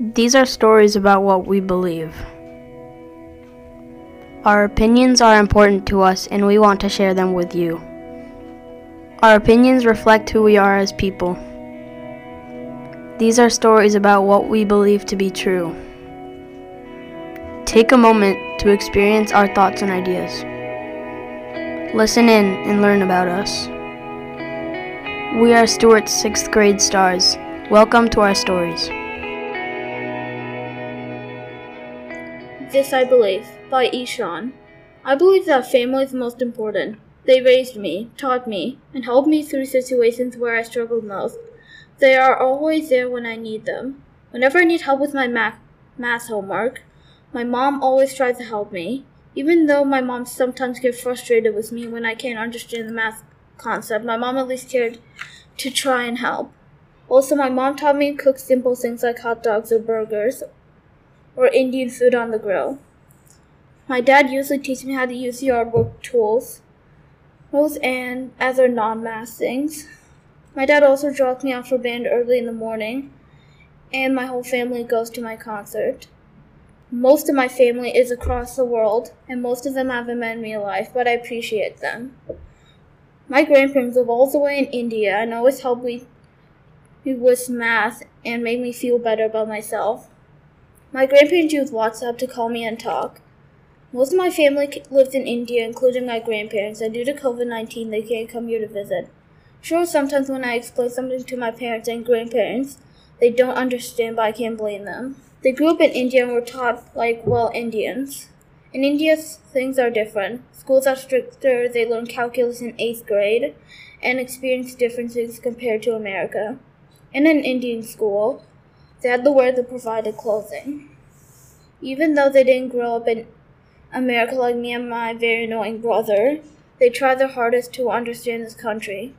These are stories about what we believe. Our opinions are important to us and we want to share them with you. Our opinions reflect who we are as people. These are stories about what we believe to be true. Take a moment to experience our thoughts and ideas. Listen in and learn about us. We are Stewart's sixth grade stars. Welcome to our stories. This I Believe by Ishan. I believe that family is most important. They raised me, taught me, and helped me through situations where I struggled most. They are always there when I need them. Whenever I need help with my math, math homework, my mom always tries to help me. Even though my mom sometimes gets frustrated with me when I can't understand the math concept, my mom at least cared to try and help. Also, my mom taught me to cook simple things like hot dogs or burgers or Indian food on the grill. My dad usually teaches me how to use yard work tools, tools and other non-math things. My dad also drops me off for band early in the morning, and my whole family goes to my concert. Most of my family is across the world, and most of them haven't met me alive, but I appreciate them. My grandparents live all the way in India and always help me with math and make me feel better about myself. My grandparents use WhatsApp to call me and talk. Most of my family lives in India, including my grandparents, and due to COVID 19, they can't come here to visit. Sure, sometimes when I explain something to my parents and grandparents, they don't understand, but I can't blame them. They grew up in India and were taught like, well, Indians. In India, things are different. Schools are stricter, they learn calculus in eighth grade, and experience differences compared to America. In an Indian school, they had to wear the provided clothing. Even though they didn't grow up in America like me and my very annoying brother, they tried their hardest to understand this country.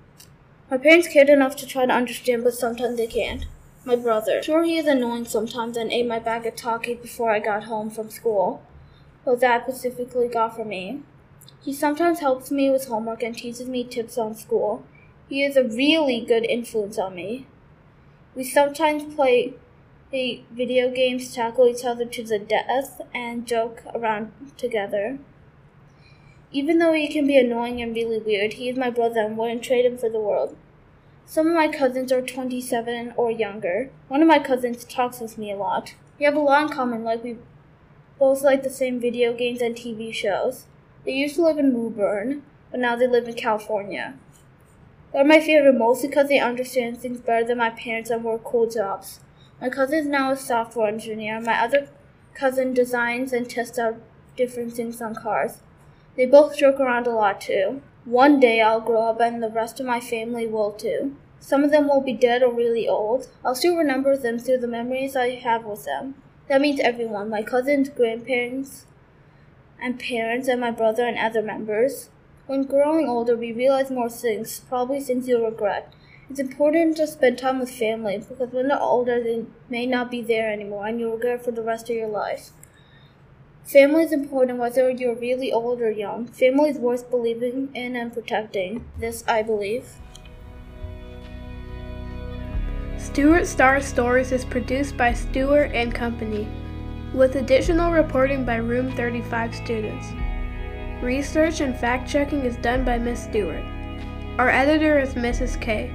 My parents cared enough to try to understand, but sometimes they can't. My brother. Sure, he is annoying sometimes and ate my bag of Takis before I got home from school. But that specifically got for me. He sometimes helps me with homework and teaches me tips on school. He is a really good influence on me. We sometimes play video games, tackle each other to the death, and joke around together. Even though he can be annoying and really weird, he is my brother and wouldn't trade him for the world. Some of my cousins are 27 or younger. One of my cousins talks with me a lot. We have a lot in common, like we both like the same video games and TV shows. They used to live in Woburn, but now they live in California. They're my favorite mostly because they understand things better than my parents and work cool jobs. My cousin is now a software engineer. My other cousin designs and tests out different things on cars. They both joke around a lot too. One day I'll grow up and the rest of my family will too. Some of them will be dead or really old. I'll still remember them through the memories I have with them. That means everyone my cousins, grandparents, and parents, and my brother and other members. When growing older, we realize more things, probably things you'll regret. It's important to spend time with family because when they're older, they may not be there anymore and you'll regret for the rest of your life. Family is important whether you're really old or young. Family is worth believing in and protecting. This I believe. Stewart Star Stories is produced by Stewart and Company, with additional reporting by Room 35 students. Research and fact checking is done by Miss Stewart. Our editor is Mrs. K.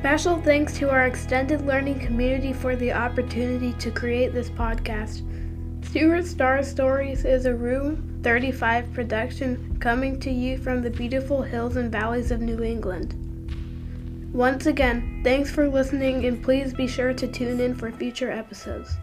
Special thanks to our extended learning community for the opportunity to create this podcast. Stewart Star Stories is a Room 35 production coming to you from the beautiful hills and valleys of New England. Once again, thanks for listening and please be sure to tune in for future episodes.